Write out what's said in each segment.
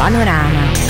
Panoráma.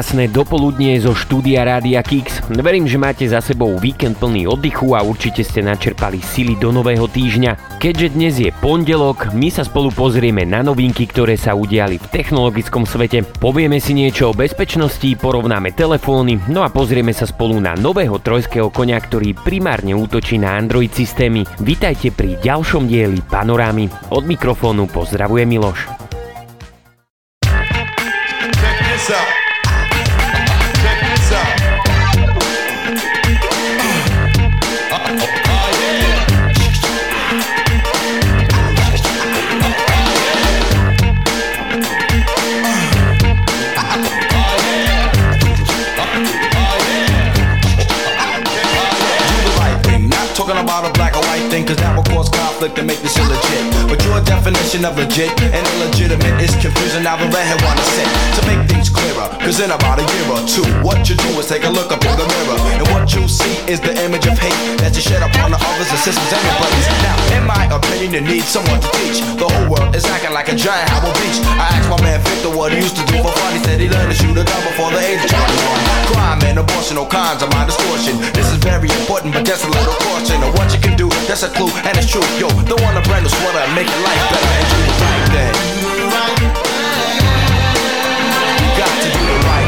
Krásne dopoludnie zo štúdia Rádia Kix. Verím, že máte za sebou víkend plný oddychu a určite ste načerpali sily do nového týždňa. Keďže dnes je pondelok, my sa spolu pozrieme na novinky, ktoré sa udiali v technologickom svete. Povieme si niečo o bezpečnosti, porovnáme telefóny, no a pozrieme sa spolu na nového trojského konia, ktorý primárne útočí na Android systémy. Vítajte pri ďalšom dieli Panorámy. Od mikrofónu pozdravuje Miloš. Conflict and make this illegit. But your definition of legit and illegitimate is confusing. Now the redhead wanna say to make things clearer. Cause in about a year or two, what you do is take a look up in the mirror. And what you see is the image of hate that you shed upon the others and sisters and your buddies. Now, in my opinion, you need someone to teach. The whole world is acting like a giant Howell Beach. I asked my man Victor what he used to do for fun. He said he learned to shoot a gun before the age of 21. Crime and abortion, all kinds of my distortion. This is very important, but just a little caution of what you can do. That's a clue, and it's true. Yo, don't want a brand new sweater and make your life better and do the right thing. You got to do the right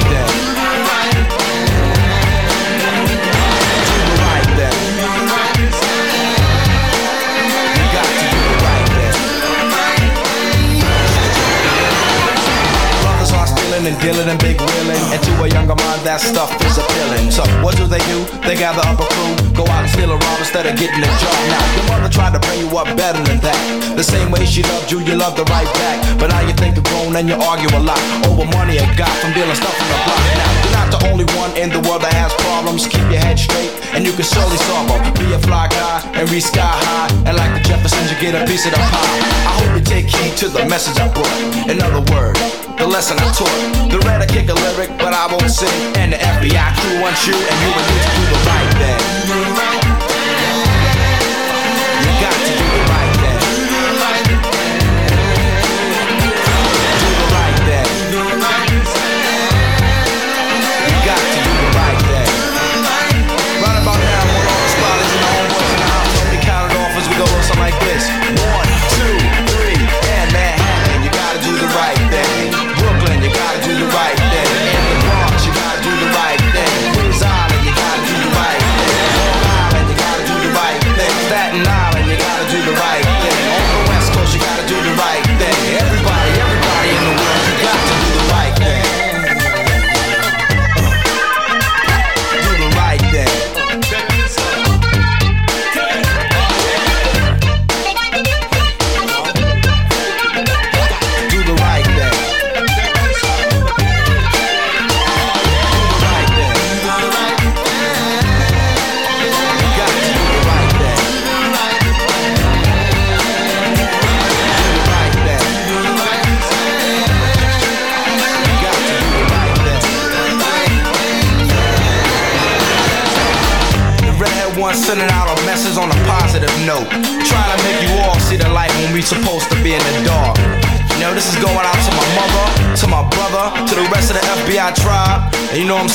dealing and big wheeling, and to a younger mind that stuff is appealing. So what do they do? They gather up a crew, go out and steal a rob instead of getting a job. Now your mother tried to bring you up better than that. The same way she loved you, you loved her right back. But now you think you're grown and you argue a lot over money you got from dealing stuff on the block. Now you're not the only one in the world that has problems. Keep your head straight and you can surely solve them. Be a fly guy and reach sky high, and like the Jeffersons, you get a piece of the pie. I hope you take heed to the message I brought. In other words, the lesson I taught. The red I kick a lyric, but I won't sing. And the FBI crew wants you, and you to do the right thing.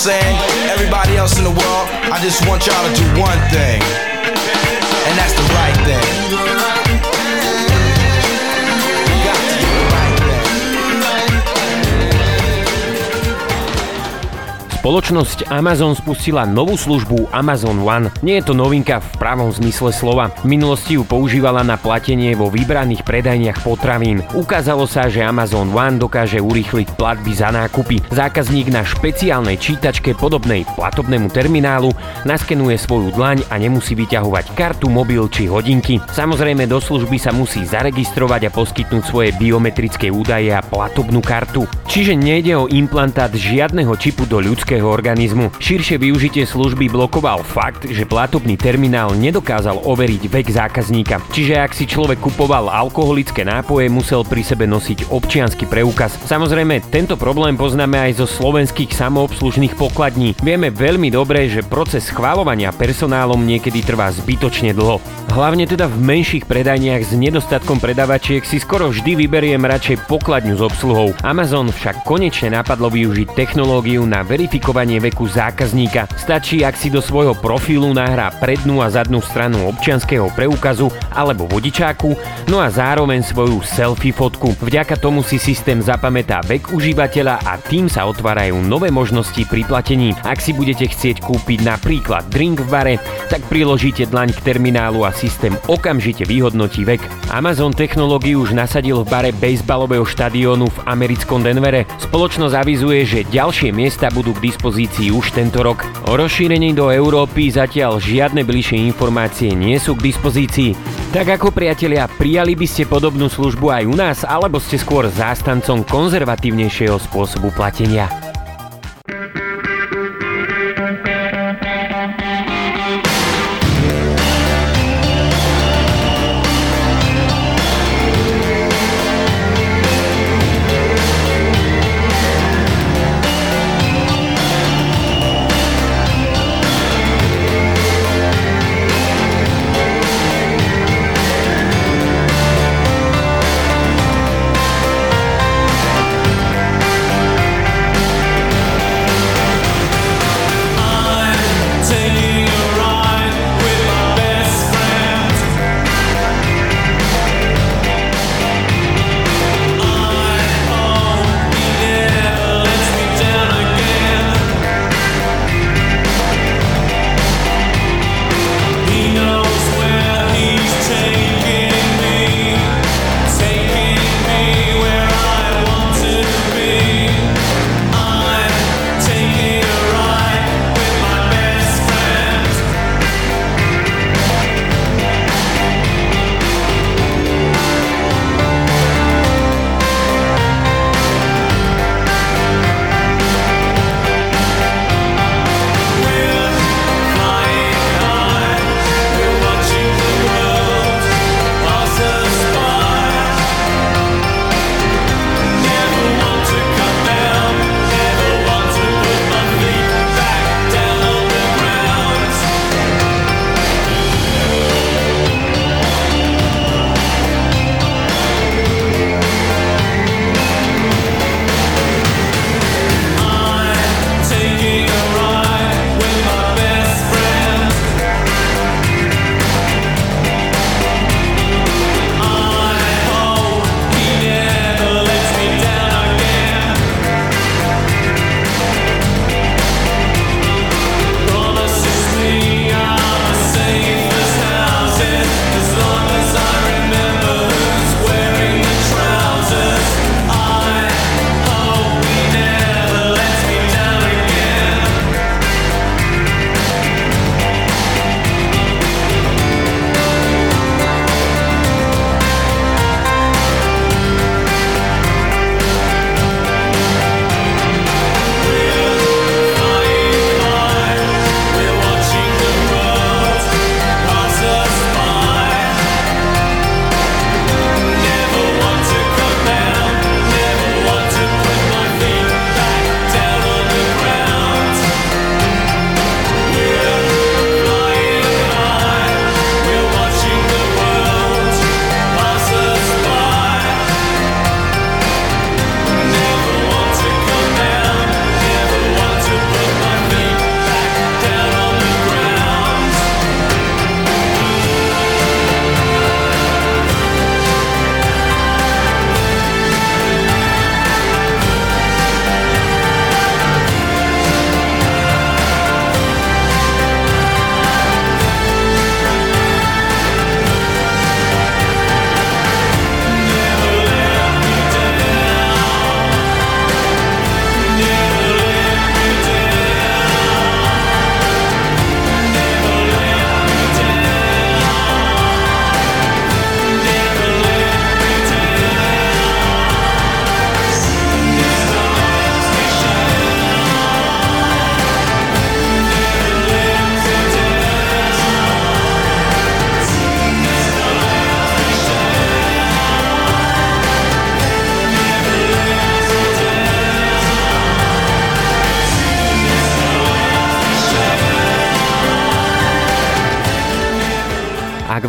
Saying? Everybody else in the world, I just want y'all to do one thing. Spoločnosť Amazon spustila novú službu Amazon One. Nie je to novinka v pravom zmysle slova. V minulosti ju používala na platenie vo vybraných predajniach potravín. Ukázalo sa, že Amazon One dokáže urýchliť platby za nákupy. Zákazník na špeciálnej čítačke podobnej platobnému terminálu naskenuje svoju dlaň a nemusí vyťahovať kartu, mobil či hodinky. Samozrejme do služby sa musí zaregistrovať a poskytnúť svoje biometrické údaje a platobnú kartu. Čiže nejde o implantát žiadneho čipu do ľudského ľudského organizmu. Širšie využitie služby blokoval fakt, že platobný terminál nedokázal overiť vek zákazníka. Čiže ak si človek kupoval alkoholické nápoje, musel pri sebe nosiť občiansky preukaz. Samozrejme, tento problém poznáme aj zo slovenských samoobslužných pokladní. Vieme veľmi dobre, že proces schválovania personálom niekedy trvá zbytočne dlho. Hlavne teda v menších predajniach s nedostatkom predavačiek si skoro vždy vyberiem radšej pokladňu s obsluhou. Amazon však konečne napadlo využiť technológiu na verifikovanie veku zákazníka. Stačí, ak si do svojho profilu nahrá prednú a zadnú stranu občianského preukazu alebo vodičáku, no a zároveň svoju selfie fotku. Vďaka tomu si systém zapamätá vek užívateľa a tým sa otvárajú nové možnosti pri platení. Ak si budete chcieť kúpiť napríklad drink v bare, tak priložíte dlaň k terminálu a systém okamžite vyhodnotí vek. Amazon technológiu už nasadil v bare baseballového štadiónu v americkom Denvere. Spoločnosť avizuje, že ďalšie miesta budú k dispozícii už tento rok. O rozšírení do Európy zatiaľ žiadne bližšie informácie nie sú k dispozícii. Tak ako priatelia, prijali by ste podobnú službu aj u nás, alebo ste skôr zástancom konzervatívnejšieho spôsobu platenia?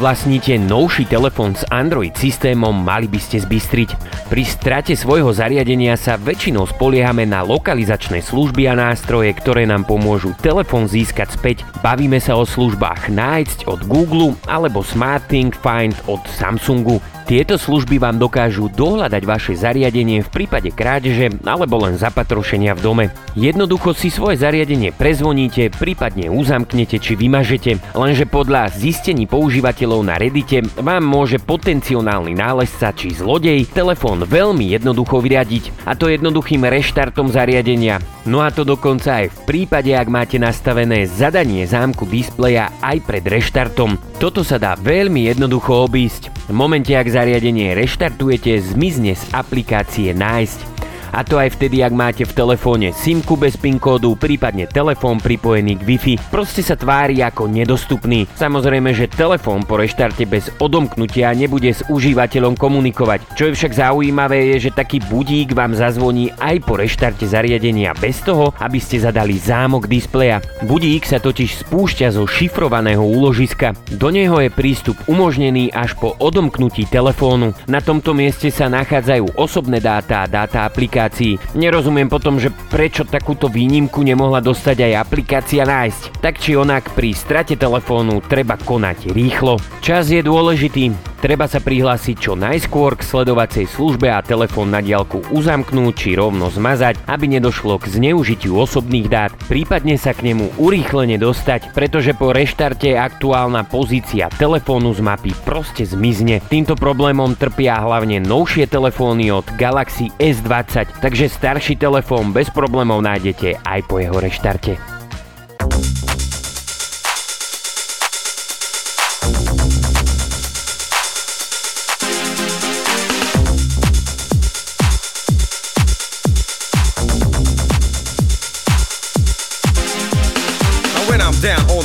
Vlastníte novší telefón s Android systémom, mali by ste zbystriť. Pri strate svojho zariadenia sa väčšinou spoliehame na lokalizačné služby a nástroje, ktoré nám pomôžu telefón získať späť. Bavíme sa o službách nájsť od Google alebo SmartThing Find od Samsungu. Tieto služby vám dokážu dohľadať vaše zariadenie v prípade krádeže alebo len zapatrošenia v dome. Jednoducho si svoje zariadenie prezvoníte, prípadne uzamknete či vymažete, lenže podľa zistení používateľov na Reddite vám môže potenciálny nálezca či zlodej telefón veľmi jednoducho vyriadiť a to jednoduchým reštartom zariadenia. No a to dokonca aj v prípade, ak máte nastavené zadanie zámku displeja aj pred reštartom. Toto sa dá veľmi jednoducho obísť. V momente, ak zariadenie reštartujete, zmizne z aplikácie Nájsť. A to aj vtedy, ak máte v telefóne SIMku bez PIN kódu, prípadne telefón pripojený k Wi-Fi. Proste sa tvári ako nedostupný. Samozrejme, že telefón po reštarte bez odomknutia nebude s užívateľom komunikovať. Čo je však zaujímavé je, že taký budík vám zazvoní aj po reštarte zariadenia bez toho, aby ste zadali zámok displeja. Budík sa totiž spúšťa zo šifrovaného úložiska. Do neho je prístup umožnený až po odomknutí telefónu. Na tomto mieste sa nachádzajú osobné dáta a dáta aplikácie aplikácií. Nerozumiem potom, že prečo takúto výnimku nemohla dostať aj aplikácia nájsť. Tak či onak pri strate telefónu treba konať rýchlo. Čas je dôležitý. Treba sa prihlásiť čo najskôr k sledovacej službe a telefón na diálku uzamknúť či rovno zmazať, aby nedošlo k zneužitiu osobných dát, prípadne sa k nemu urýchlene dostať, pretože po reštarte aktuálna pozícia telefónu z mapy proste zmizne. Týmto problémom trpia hlavne novšie telefóny od Galaxy S20, takže starší telefón bez problémov nájdete aj po jeho reštarte.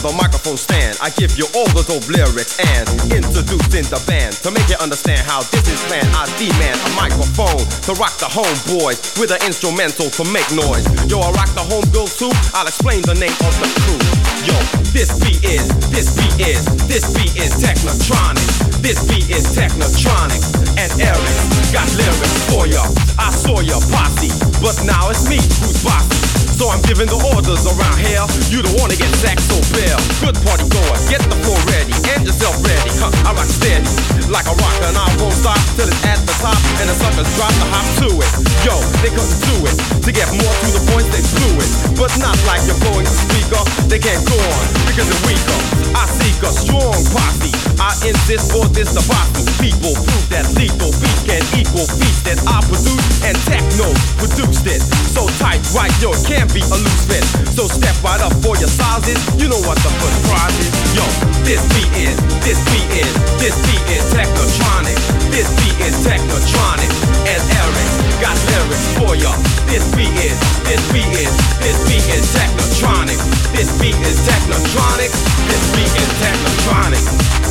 The microphone stand. I give you all the dope lyrics and introducing the band to make you understand how this is planned. I demand a microphone to rock the homeboys with an instrumental to make noise. Yo, I rock the homegirls too. I'll explain the name of the crew. Yo, this beat is, this beat is, this beat is Technotronic. This beat is Technotronic. And Eric got lyrics for ya. I saw your posse, but now it's me who's bossy. So I'm giving the orders around here. You don't wanna get sacked so bare. Good party goer, get the floor ready and yourself ready. Huh, I rock steady like a rock and I won't stop till it's at the top and the suckers drop the hop to it. Yo, they couldn't do it. To get more to the point, they blew it. But not like you're blowing the speaker. They can't go on because they're weaker. I seek a strong posse. I insist for this the bossy people prove that lethal beat can equal beats that I produce and techno produced it. So tight, right, yo, can't can be a loose fit. So step right up for your sizes. You know what the first prize is. Yo, this beat is, this beat is, this beat is Technotronic. This beat is Technotronic. And Eric got lyrics for ya. This beat is, this beat is, this beat is Technotronic. This beat is Technotronic. This beat is Technotronic.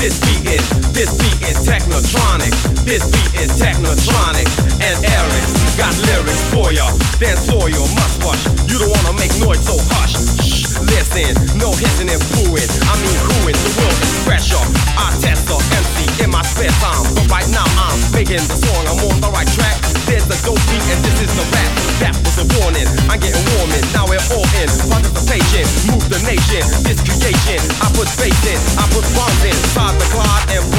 This beat is, this beat is technotronic. This beat is technotronic. And Eric got lyrics for ya. Dance floor, you must rush. You don't wanna make noise, so hush. Shh, listen, no hissing and booing. I mean cooing, the world is pressure. I test the MC in my spare time. But right now I'm making the song, I'm on the right track. There's the dope beat and this is the rap. That was a warning. I'm getting warming, now we're all in. Participation, move the nation. This creation, I put faith in, I put bombs in. Side the and.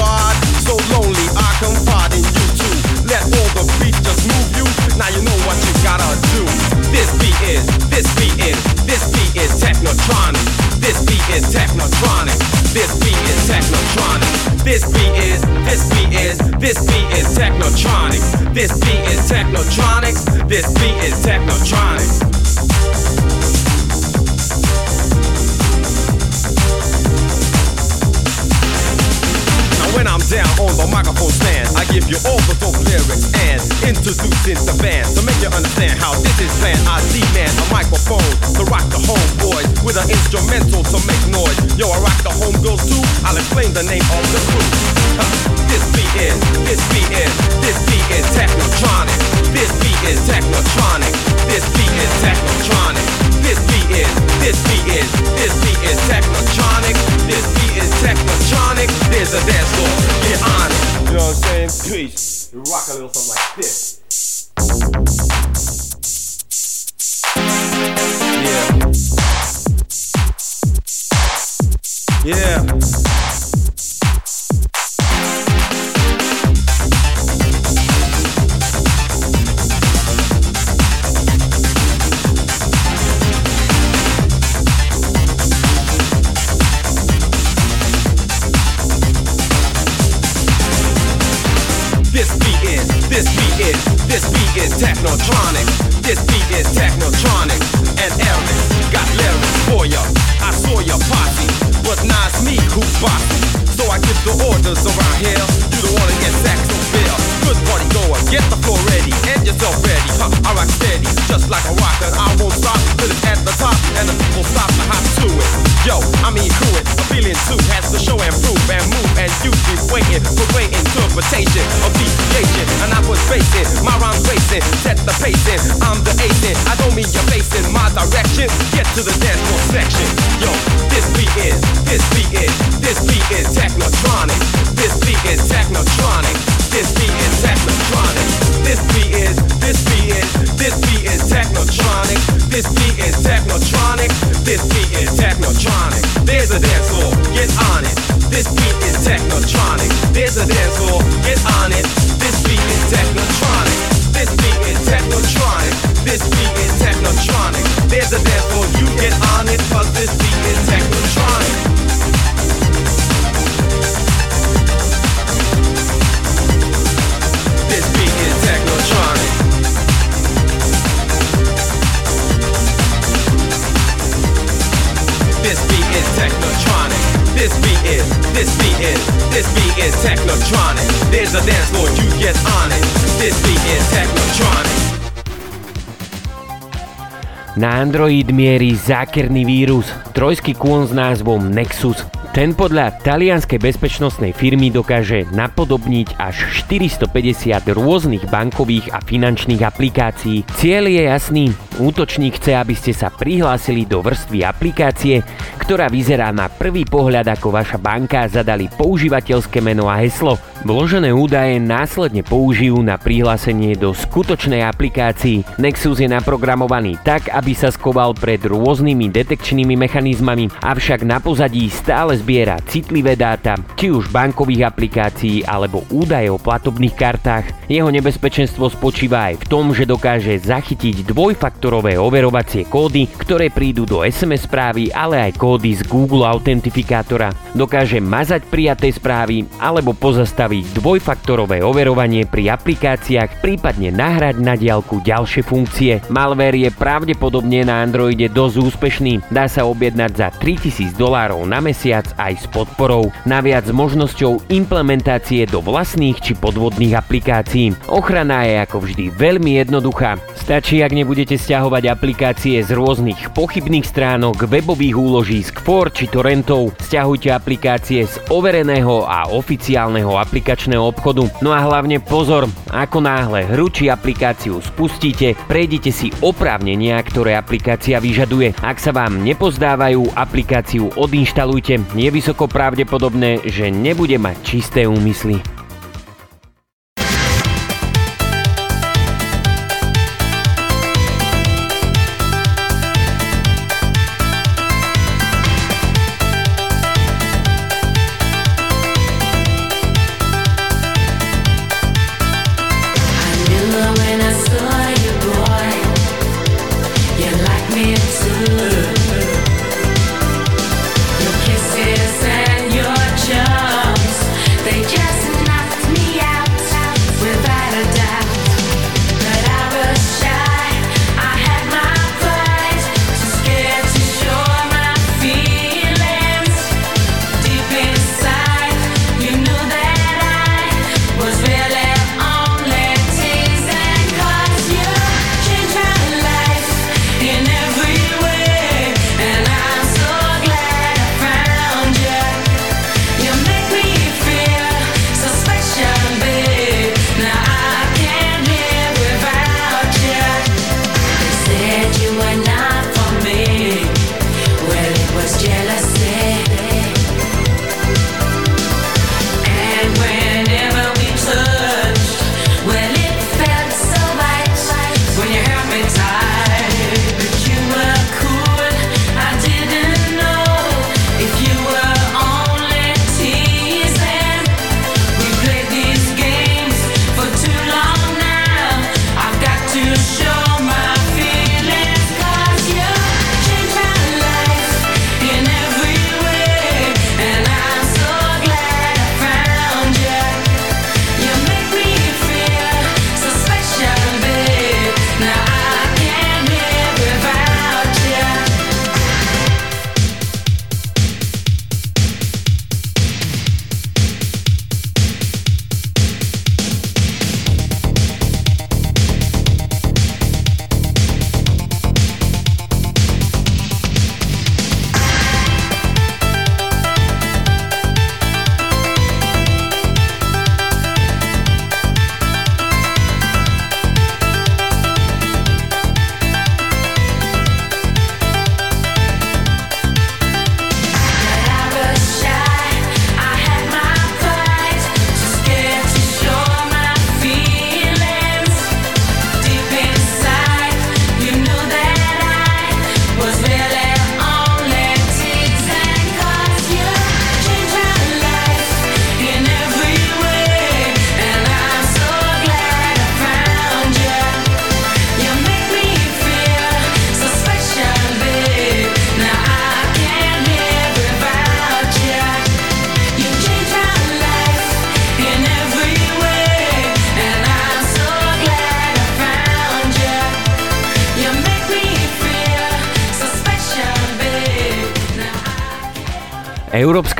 So lonely, I confide in you. Let all the beats just move you. Now you know what you gotta do. This beat is, this beat is, this beat is technotronic. This beat is technotronic. This beat is technotronic. This beat is, this beat is, this beat is. This beat is technotronic. This beat is technotronic. Down on the microphone stand, I give you all the dope lyrics and introducing the band to make you understand how this is planned. I demand a microphone to rock the homeboys with an instrumental to make noise. Yo, I rock the home too. I'll explain the name of the crew. This beat is, this beat is, this beat is technotronic. This beat is technotronic. This beat is technotronic. This beat is, this beat is, this beat is technotronic. This beat is technotronic. There's a dance floor, get on it. You know what I'm saying? Peace. Rock a little something like this. Give around here. You don't wanna get sacked so fair. Good party goer, get the floor ready and yourself ready. Huh, I rock steady, just like a rocker. I won't stop till it's at the top and the people stop to hop to it. Yo, I mean crew it. Feeling too has to show and prove and move and you be waiting for great interpretation of. And I was facing my rhymes racing, set the pacing. I'm the acing. I don't mean you're facing my direction. Get to the dance floor section. Yo, this beat is, this beat is, this beat is technotronic. This beat is technotronic. This beat is technotronic. This beat is, this beat is, this beat is technotronic. This beat is technotronic. This beat is technotronic. There's a dance floor, get on it. This beat is technotronic. There's a dance floor, Android mierí zákerný vírus, trojský kôň s názvom Nexus. Ten podľa talianskej bezpečnostnej firmy dokáže napodobniť až 450 rôznych bankových a finančných aplikácií. Cieľ je jasný, útočník chce, aby ste sa prihlásili do vrstvy aplikácie, ktorá vyzerá na prvý pohľad ako vaša banka zadali používateľské meno a heslo. Vložené údaje následne použijú na prihlásenie do skutočnej aplikácii. Nexus je naprogramovaný tak, aby sa skoval pred rôznymi detekčnými mechanizmami, avšak na pozadí stále zbiera citlivé dáta, či už bankových aplikácií alebo údaje o platobných kartách. Jeho nebezpečenstvo spočíva aj v tom, že dokáže zachytiť dvojfaktorové overovacie kódy, ktoré prídu do SMS správy, ale aj kódy z Google Autentifikátora. Dokáže mazať prijaté správy alebo pozastaviť dvojfaktorové overovanie pri aplikáciách, prípadne nahrať na diálku ďalšie funkcie. Malware je pravdepodobne na Androide dosť úspešný. Dá sa objednať za 3000 dolárov na mesiac aj s podporou. Naviac s možnosťou implementácie do vlastných či podvodných aplikácií. Ochrana je ako vždy veľmi jednoduchá. Stačí, ak nebudete stiahovať aplikácie z rôznych pochybných stránok, webových úložísk, for či torrentov. Stiahujte aplikácie z overeného a oficiálneho aplikačného obchodu. No a hlavne pozor, ako náhle hru či aplikáciu spustíte, prejdite si oprávnenia, ktoré aplikácia vyžaduje. Ak sa vám nepozdávajú, aplikáciu odinštalujte je vysoko pravdepodobné, že nebude mať čisté úmysly.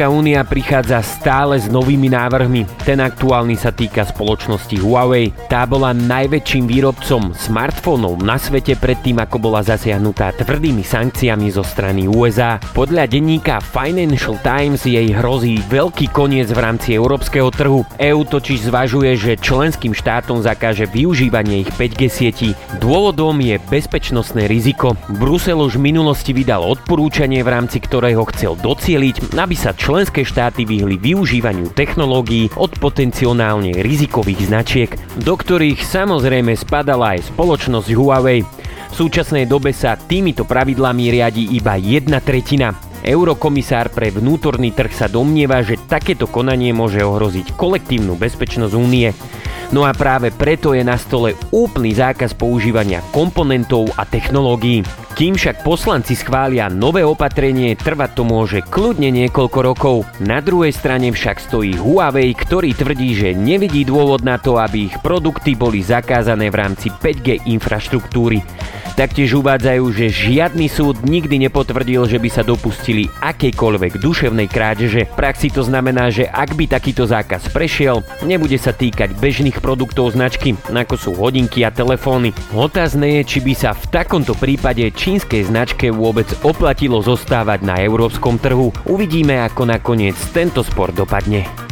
Európska únia prichádza stále s novými návrhmi. Ten aktuálny sa týka spoločnosti Huawei. Tá bola najväčším výrobcom smartfónov na svete predtým, ako bola zasiahnutá tvrdými sankciami zo strany USA. Podľa denníka Financial Times jej hrozí veľký koniec v rámci európskeho trhu. EU totiž zvažuje, že členským štátom zakáže využívanie ich 5G sietí. Dôvodom je bezpečnostné riziko. Brusel už v minulosti vydal odporúčanie, v rámci ktorého chcel docieliť, aby sa členské štáty vyhli využívaniu technológií od potenciálne rizikových značiek, do ktorých samozrejme spadala aj spoločnosť Huawei. V súčasnej dobe sa týmito pravidlami riadi iba jedna tretina. Eurokomisár pre vnútorný trh sa domnieva, že takéto konanie môže ohroziť kolektívnu bezpečnosť únie. No a práve preto je na stole úplný zákaz používania komponentov a technológií. Kým však poslanci schvália nové opatrenie, trvať to môže kľudne niekoľko rokov. Na druhej strane však stojí Huawei, ktorý tvrdí, že nevidí dôvod na to, aby ich produkty boli zakázané v rámci 5G infraštruktúry. Taktiež uvádzajú, že žiadny súd nikdy nepotvrdil, že by sa dopustili akejkoľvek duševnej krádeže. V praxi to znamená, že ak by takýto zákaz prešiel, nebude sa týkať bežných produktov značky, ako sú hodinky a telefóny. Otázne je, či by sa v takomto prípade čínskej značke vôbec oplatilo zostávať na európskom trhu. Uvidíme, ako nakoniec tento spor dopadne.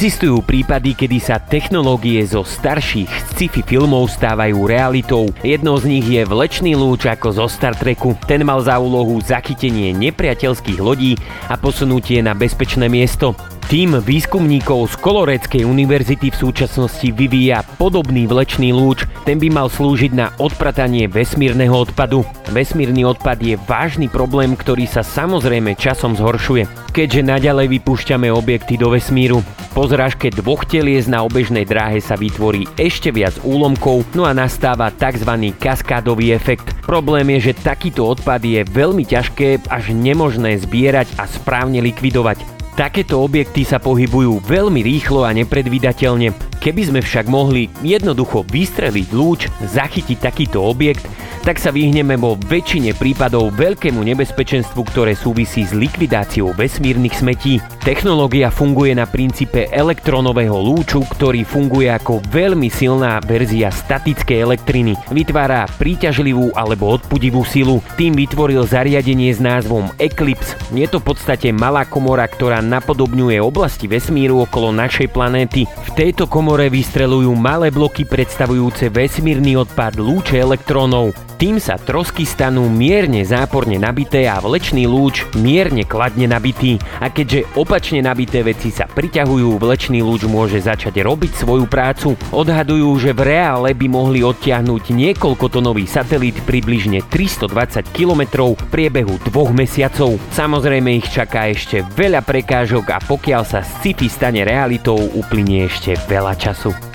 Existujú prípady, kedy sa technológie zo starších sci-fi filmov stávajú realitou. Jednou z nich je vlečný lúč ako zo Star Treku. Ten mal za úlohu zachytenie nepriateľských lodí a posunutie na bezpečné miesto. Tým výskumníkov z Koloreckej univerzity v súčasnosti vyvíja podobný vlečný lúč. Ten by mal slúžiť na odpratanie vesmírneho odpadu. Vesmírny odpad je vážny problém, ktorý sa samozrejme časom zhoršuje, keďže naďalej vypúšťame objekty do vesmíru. Po zrážke dvoch telies na obežnej dráhe sa vytvorí ešte viac úlomkov, no a nastáva tzv. kaskádový efekt. Problém je, že takýto odpad je veľmi ťažké až nemožné zbierať a správne likvidovať. Takéto objekty sa pohybujú veľmi rýchlo a nepredvídateľne. Keby sme však mohli jednoducho vystreliť lúč, zachytiť takýto objekt, tak sa vyhneme vo väčšine prípadov veľkému nebezpečenstvu, ktoré súvisí s likvidáciou vesmírnych smetí. Technológia funguje na princípe elektronového lúču, ktorý funguje ako veľmi silná verzia statickej elektriny. Vytvára príťažlivú alebo odpudivú silu. Tým vytvoril zariadenie s názvom Eclipse. Je to v podstate malá komora, ktorá napodobňuje oblasti vesmíru okolo našej planéty. V tejto komore vystrelujú malé bloky predstavujúce vesmírny odpad lúče elektrónov. Tým sa trosky stanú mierne záporne nabité a vlečný lúč mierne kladne nabitý. A keďže opačne nabité veci sa priťahujú, vlečný lúč môže začať robiť svoju prácu. Odhadujú, že v reále by mohli odtiahnuť niekoľko tonový satelit približne 320 km v priebehu dvoch mesiacov. Samozrejme ich čaká ešte veľa prekážok a pokiaľ sa sci-fi stane realitou, uplynie ešte veľa času.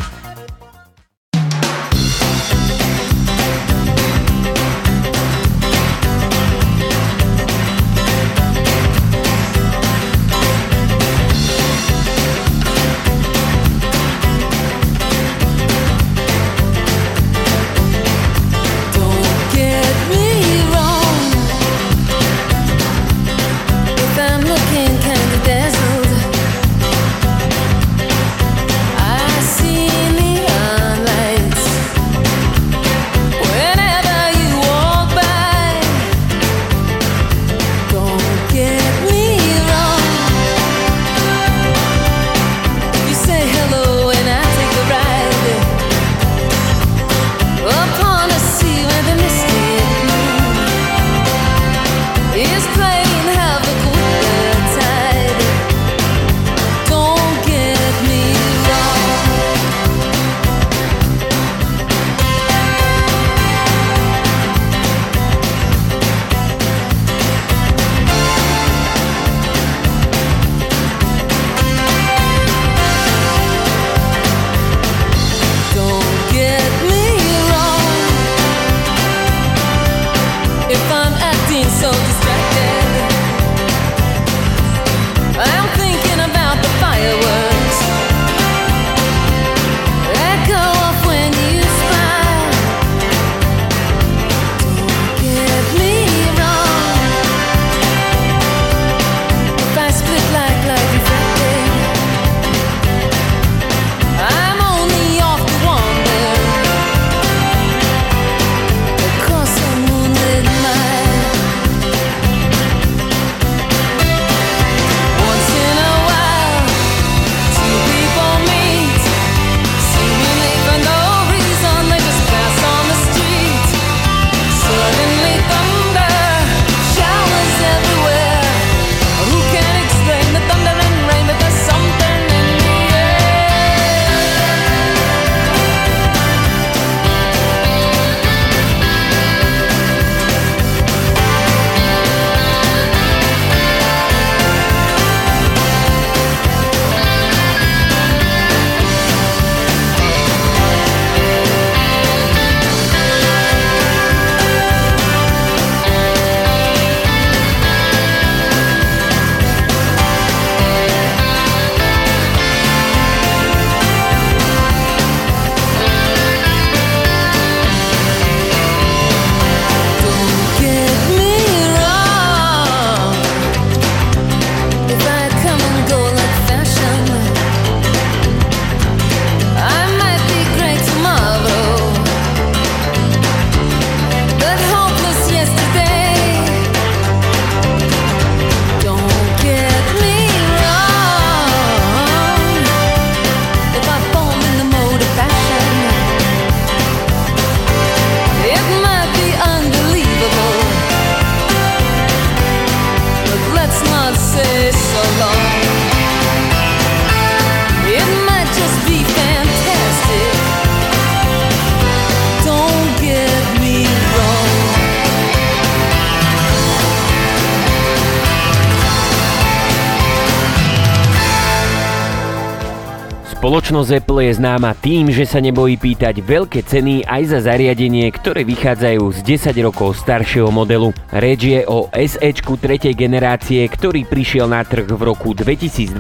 Spoločnosť Apple je známa tým, že sa nebojí pýtať veľké ceny aj za zariadenie, ktoré vychádzajú z 10 rokov staršieho modelu. Reč je o SE 3. generácie, ktorý prišiel na trh v roku 2022,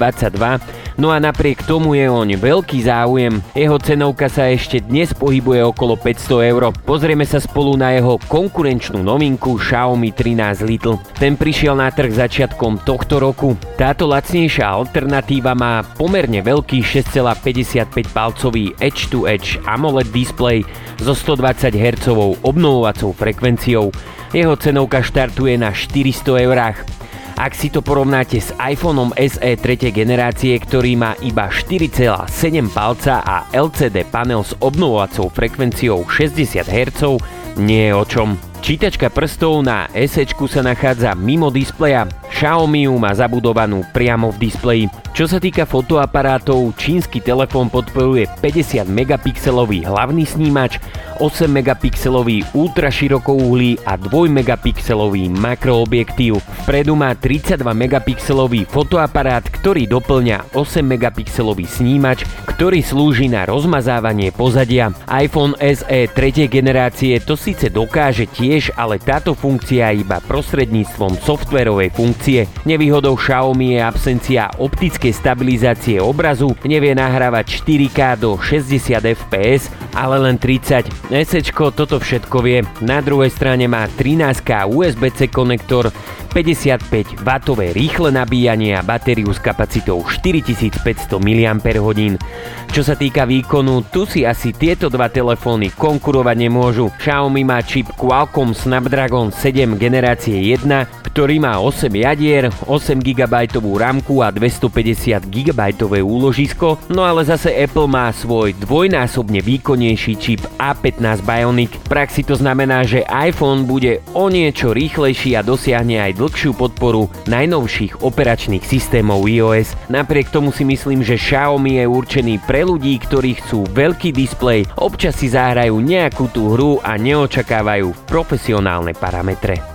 no a napriek tomu je oň veľký záujem. Jeho cenovka sa ešte dnes pohybuje okolo 500 eur. Pozrieme sa spolu na jeho konkurenčnú novinku Xiaomi 13 Little. Ten prišiel na trh začiatkom tohto roku. Táto lacnejšia alternatíva má pomerne veľký 6, 55 palcový Edge to Edge AMOLED display so 120 Hz obnovovacou frekvenciou. Jeho cenovka štartuje na 400 eurách. Ak si to porovnáte s iPhoneom SE 3. generácie, ktorý má iba 4,7 palca a LCD panel s obnovovacou frekvenciou 60 Hz, nie je o čom. Čítačka prstov na SE sa nachádza mimo displeja, Xiaomi má zabudovanú priamo v displeji. Čo sa týka fotoaparátov, čínsky telefón podporuje 50 megapixelový hlavný snímač, 8 megapixelový ultraširokouhlý a 2 megapixelový makroobjektív. Vpredu má 32 megapixelový fotoaparát, ktorý doplňa 8 megapixelový snímač, ktorý slúži na rozmazávanie pozadia. iPhone SE 3. generácie to síce dokáže tiež, ale táto funkcia iba prostredníctvom softverovej funkcie. Nevýhodou Xiaomi je absencia optickej stabilizácie obrazu, nevie nahrávať 4K do 60 fps, ale len 30 Esečko toto všetko vie. Na druhej strane má 13K USB-C konektor, 55W rýchle nabíjanie a batériu s kapacitou 4500 mAh. Čo sa týka výkonu, tu si asi tieto dva telefóny konkurovať nemôžu. Xiaomi má čip Qualcomm Snapdragon 7 generácie 1, ktorý má 8 jadier, 8 GB ramku a 250 GB úložisko, no ale zase Apple má svoj dvojnásobne výkonnejší čip A15 Bionic. V praxi to znamená, že iPhone bude o niečo rýchlejší a dosiahne aj dlhšiu podporu najnovších operačných systémov iOS. Napriek tomu si myslím, že Xiaomi je určený pre ľudí, ktorí chcú veľký displej, občas si zahrajú nejakú tú hru a neočakávajú profesionálne parametre.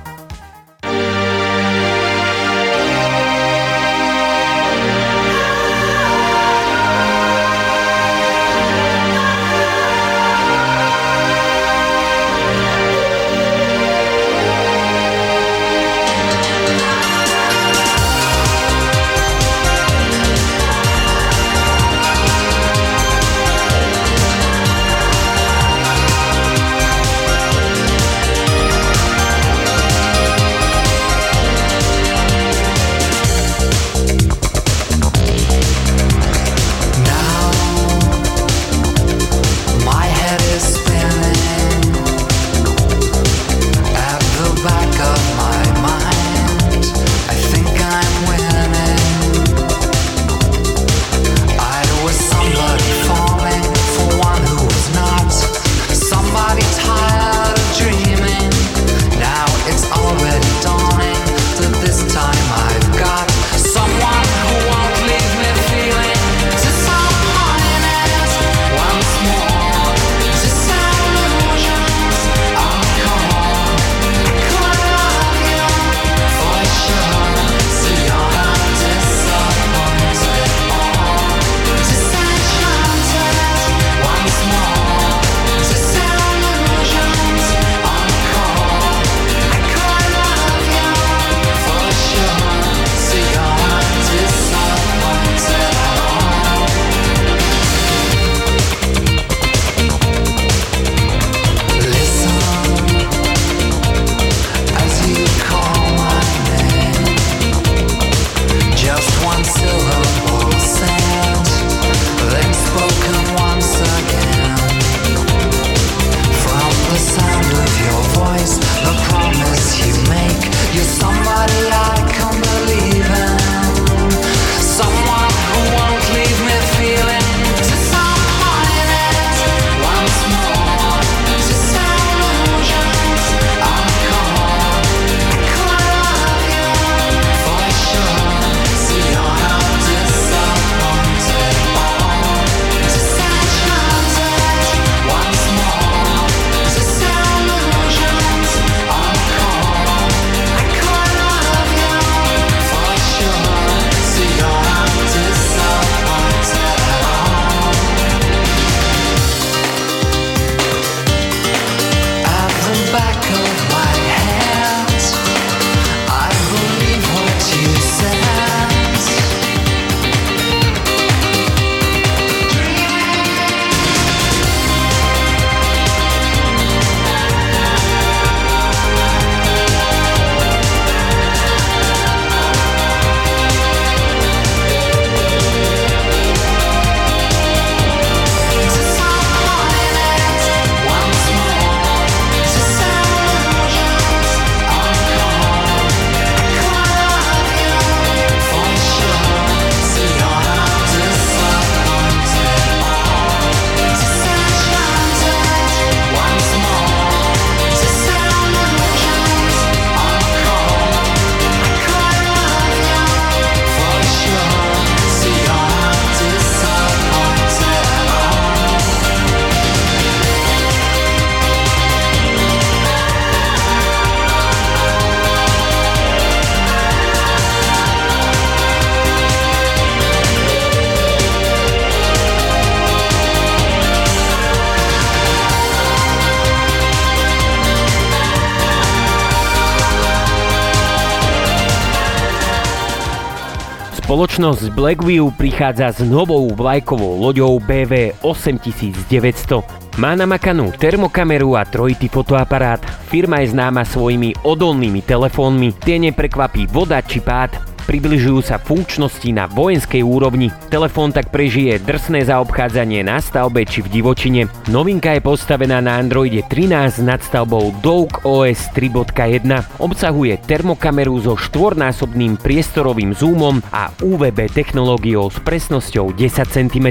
Spoločnosť Blackview prichádza s novou vlajkovou loďou BV 8900. Má namakanú termokameru a trojitý fotoaparát. Firma je známa svojimi odolnými telefónmi. Tie neprekvapí voda či pád približujú sa funkčnosti na vojenskej úrovni. Telefón tak prežije drsné zaobchádzanie na stavbe či v divočine. Novinka je postavená na Androide 13 nad stavbou Doug OS 3.1. Obsahuje termokameru so štvornásobným priestorovým zoomom a UVB technológiou s presnosťou 10 cm.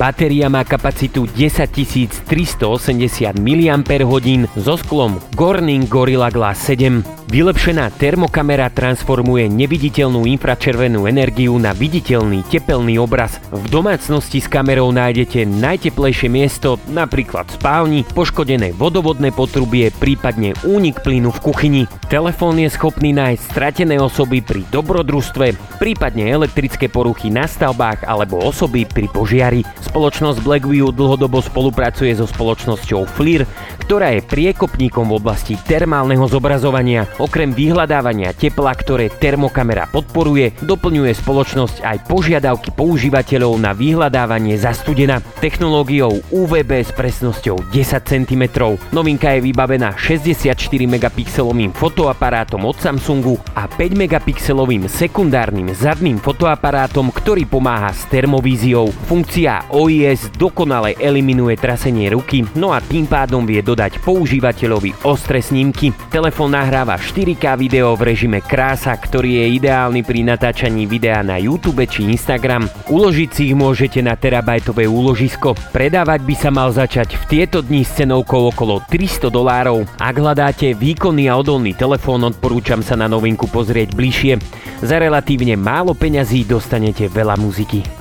Batéria má kapacitu 10 380 mAh so sklom Corning Gorilla Glass 7. Vylepšená termokamera transformuje neviditeľnú infračervenú energiu na viditeľný tepelný obraz. V domácnosti s kamerou nájdete najteplejšie miesto, napríklad spálni, poškodené vodovodné potrubie, prípadne únik plynu v kuchyni. Telefón je schopný nájsť stratené osoby pri dobrodružstve, prípadne elektrické poruchy na stavbách alebo osoby pri požiari. Spoločnosť Blackview dlhodobo spolupracuje so spoločnosťou FLIR, ktorá je priekopníkom v oblasti termálneho zobrazovania. Okrem vyhľadávania tepla, ktoré termokamera podporuje, doplňuje spoločnosť aj požiadavky používateľov na vyhľadávanie zastudena. Technológiou UVB s presnosťou 10 cm. Novinka je vybavená 64 megapixelovým fotoaparátom od Samsungu a 5 megapixelovým sekundárnym zadným fotoaparátom, ktorý pomáha s termovíziou. Funkcia OIS dokonale eliminuje trasenie ruky, no a tým pádom vie dodať používateľovi ostré snímky. Telefón nahráva 4K video v režime krása, ktorý je ideálny pri natáčaní videa na YouTube či Instagram. Uložiť si ich môžete na terabajtové úložisko. Predávať by sa mal začať v tieto dni s cenovkou okolo 300 dolárov. Ak hľadáte výkonný a odolný telefón, odporúčam sa na novinku pozrieť bližšie. Za relatívne málo peňazí dostanete veľa muziky.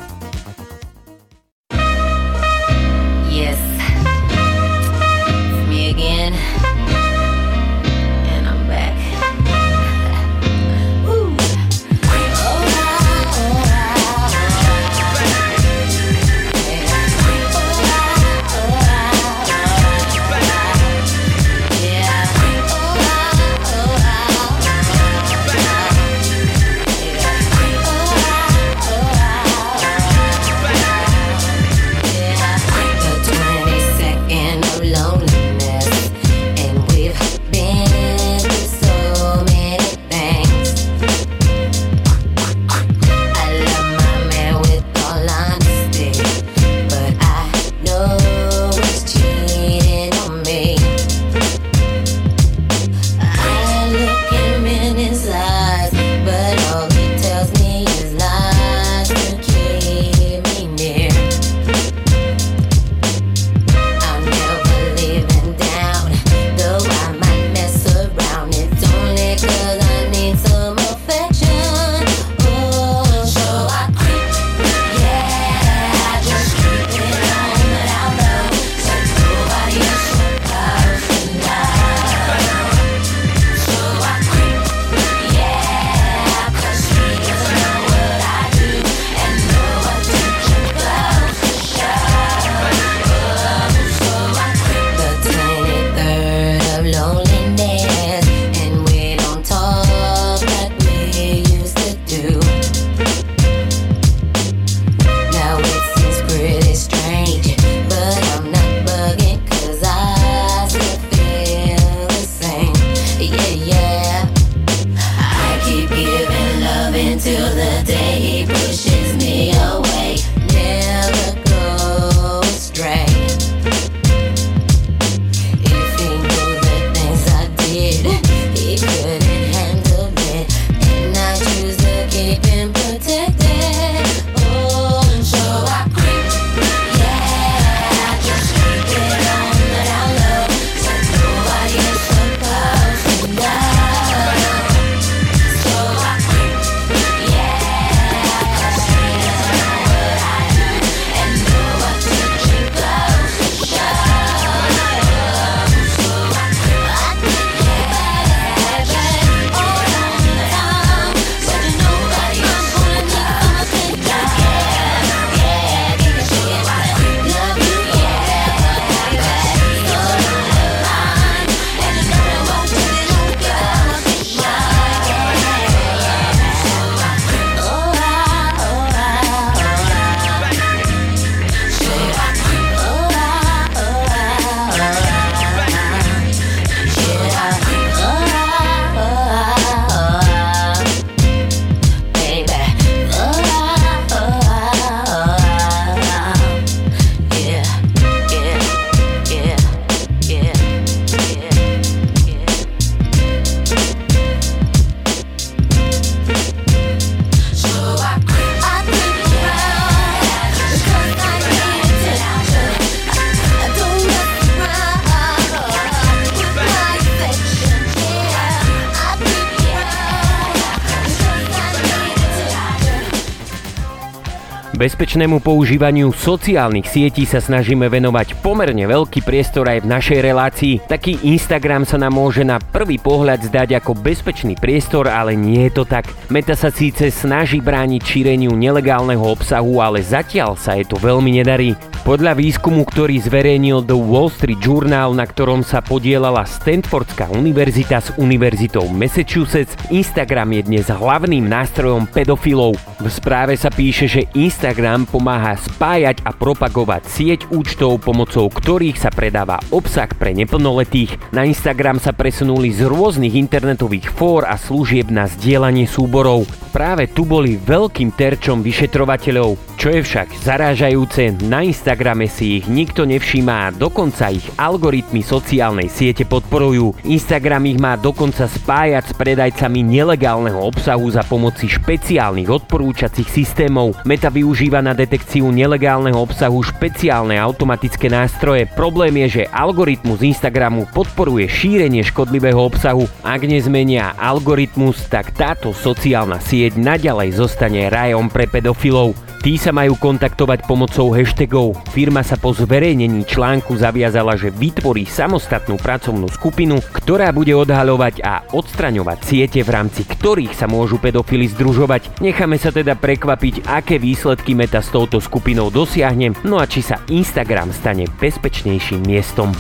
Bezpečnému používaniu sociálnych sietí sa snažíme venovať pomerne veľký priestor aj v našej relácii. Taký Instagram sa nám môže na prvý pohľad zdať ako bezpečný priestor, ale nie je to tak. Meta sa síce snaží brániť šíreniu nelegálneho obsahu, ale zatiaľ sa je to veľmi nedarí. Podľa výskumu, ktorý zverejnil The Wall Street Journal, na ktorom sa podielala Stanfordská univerzita s univerzitou Massachusetts, Instagram je dnes hlavným nástrojom pedofilov. V správe sa píše, že Instagram pomáha spájať a propagovať sieť účtov, pomocou ktorých sa predáva obsah pre neplnoletých. Na Instagram sa presunuli z rôznych internetových fór a služieb na zdieľanie súborov. Práve tu boli veľkým terčom vyšetrovateľov. Čo je však zarážajúce, na Instagrame si ich nikto nevšímá a dokonca ich algoritmy sociálnej siete podporujú. Instagram ich má dokonca spájať s predajcami nelegálneho obsahu za pomoci špeciálnych odporúčacích systémov. Meta využíva na detekciu nelegálneho obsahu špeciálne automatické nástroje. Problém je, že algoritmus Instagramu podporuje šírenie škodlivého obsahu. Ak nezmenia algoritmus, tak táto sociálna sieť naďalej zostane rajom pre pedofilov. Tí sa majú kontaktovať pomocou hashtagov. Firma sa po zverejnení článku zaviazala, že vytvorí samostatnú pracovnú skupinu, ktorá bude odhaľovať a odstraňovať siete, v rámci ktorých sa môžu pedofily združovať. Necháme sa teda prekvapiť, aké výsledky Meta s touto skupinou dosiahne, no a či sa Instagram stane bezpečnejším miestom.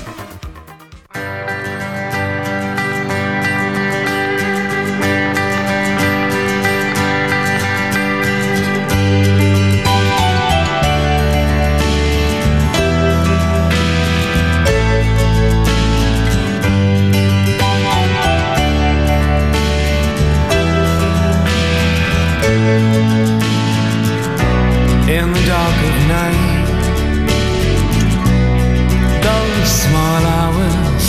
in the dark of night. Those small hours,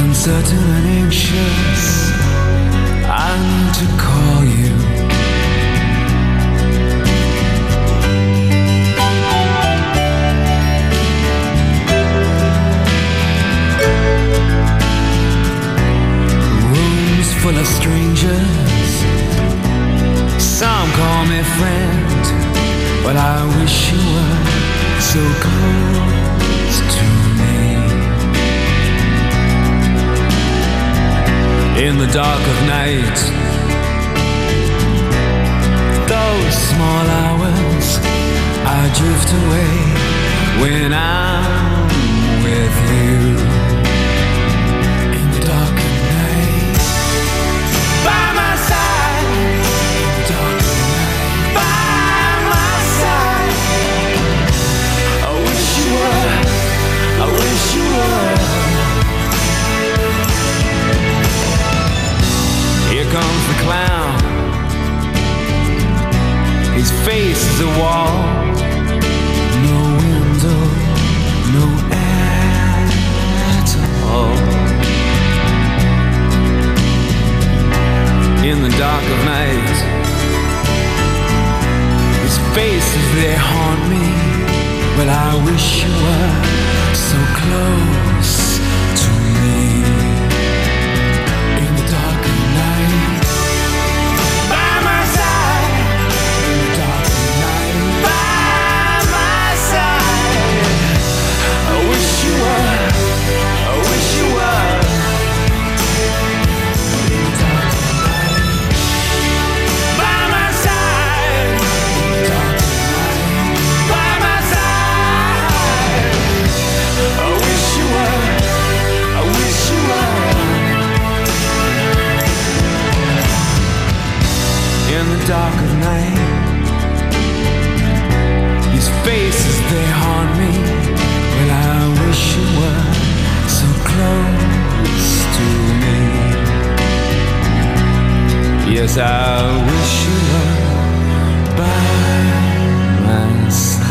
uncertain and anxious, I need to call you. Rooms full of strangers, some call me friends. But I wish you were so close to me. In the dark of night, those small hours I drift away when I'm with you. Here comes the clown. His face is a wall. No window, no at all. In the dark of night, his faces they haunt me. But I wish you were so close. Cause I wish you were by my side.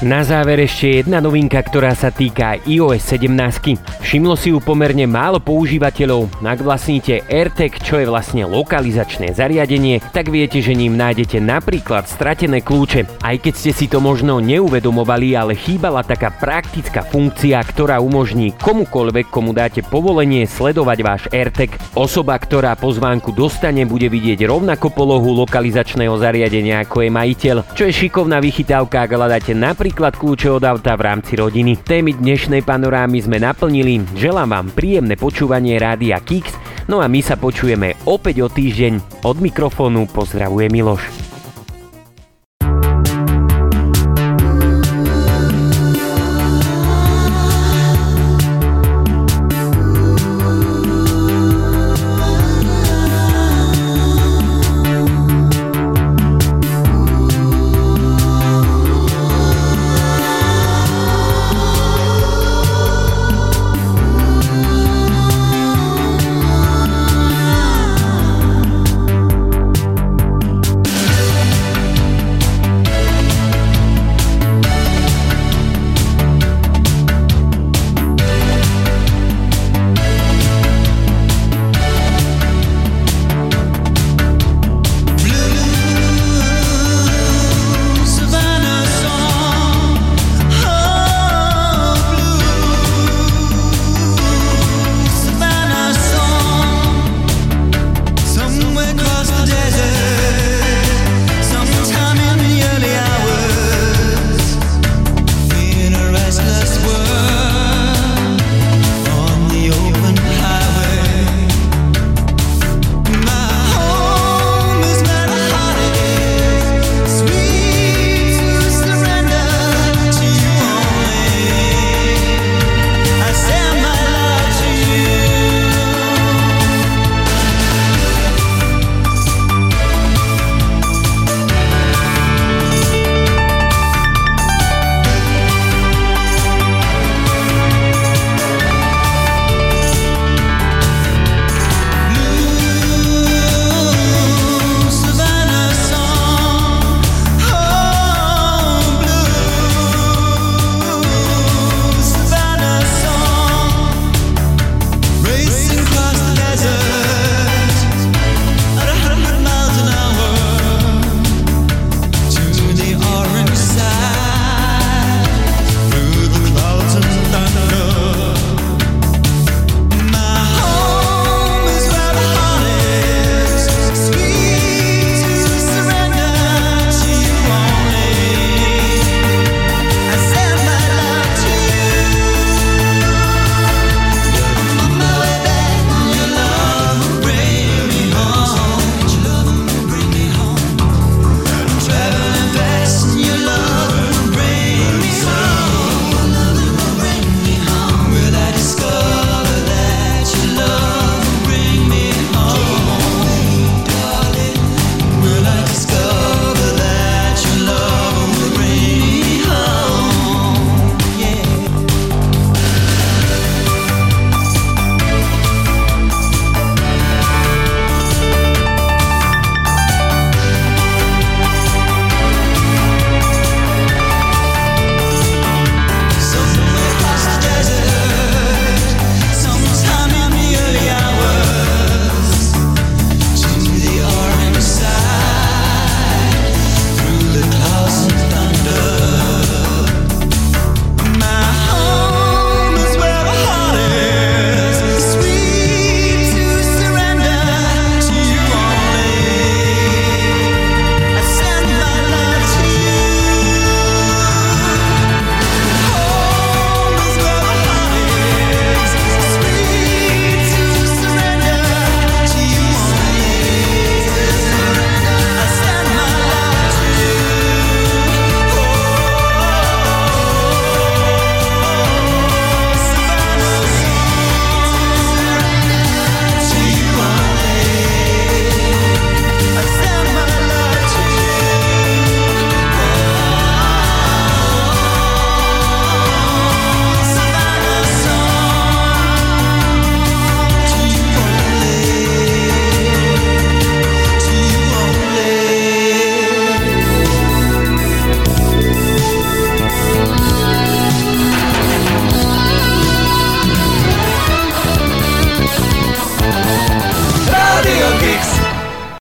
Na záver ešte jedna novinka, ktorá sa týka iOS 17. Všimlo si ju pomerne málo používateľov. Ak vlastníte AirTag, čo je vlastne lokalizačné zariadenie, tak viete, že ním nájdete napríklad stratené kľúče. Aj keď ste si to možno neuvedomovali, ale chýbala taká praktická funkcia, ktorá umožní komukoľvek, komu dáte povolenie sledovať váš AirTag. Osoba, ktorá pozvánku dostane, bude vidieť rovnako polohu lokalizačného zariadenia ako je majiteľ, čo je šikovná vychytávka, ak hľadáte napríklad kľúče od auta v rámci rodiny. Témy dnešnej panorámy sme naplnili. Želám vám príjemné počúvanie Rádia Kix, no a my sa počujeme opäť o týždeň. Od mikrofónu pozdravuje Miloš.